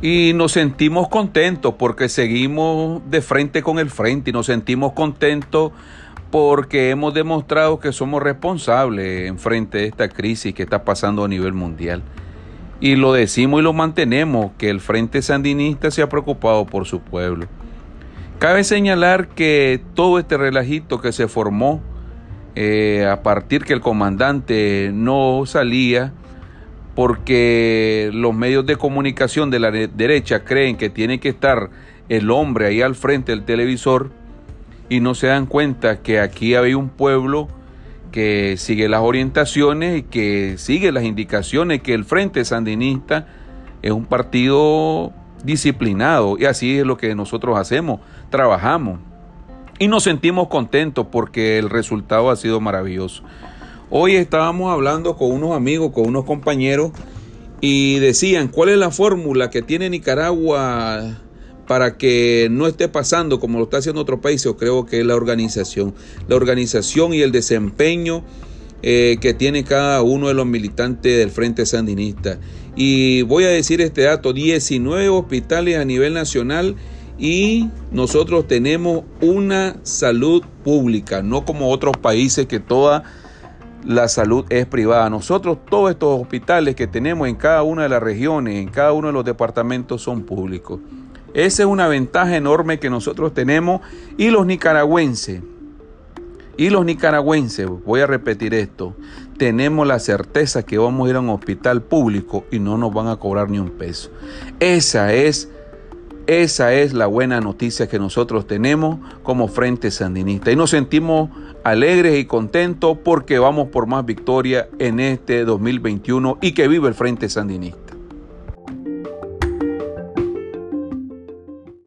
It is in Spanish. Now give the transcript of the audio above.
Y nos sentimos contentos porque seguimos de frente con el frente y nos sentimos contentos porque hemos demostrado que somos responsables en frente de esta crisis que está pasando a nivel mundial. Y lo decimos y lo mantenemos, que el Frente Sandinista se ha preocupado por su pueblo. Cabe señalar que todo este relajito que se formó eh, a partir que el comandante no salía, porque los medios de comunicación de la derecha creen que tiene que estar el hombre ahí al frente del televisor y no se dan cuenta que aquí había un pueblo que sigue las orientaciones y que sigue las indicaciones que el Frente Sandinista es un partido disciplinado y así es lo que nosotros hacemos, trabajamos y nos sentimos contentos porque el resultado ha sido maravilloso. Hoy estábamos hablando con unos amigos, con unos compañeros, y decían, ¿cuál es la fórmula que tiene Nicaragua para que no esté pasando como lo está haciendo otro país? Yo creo que es la organización. La organización y el desempeño eh, que tiene cada uno de los militantes del Frente Sandinista. Y voy a decir este dato, 19 hospitales a nivel nacional y nosotros tenemos una salud pública, no como otros países que toda la salud es privada. Nosotros todos estos hospitales que tenemos en cada una de las regiones, en cada uno de los departamentos son públicos. Esa es una ventaja enorme que nosotros tenemos y los nicaragüenses, y los nicaragüenses, voy a repetir esto, tenemos la certeza que vamos a ir a un hospital público y no nos van a cobrar ni un peso. Esa es esa es la buena noticia que nosotros tenemos como Frente Sandinista y nos sentimos alegres y contentos porque vamos por más victoria en este 2021 y que vive el Frente Sandinista.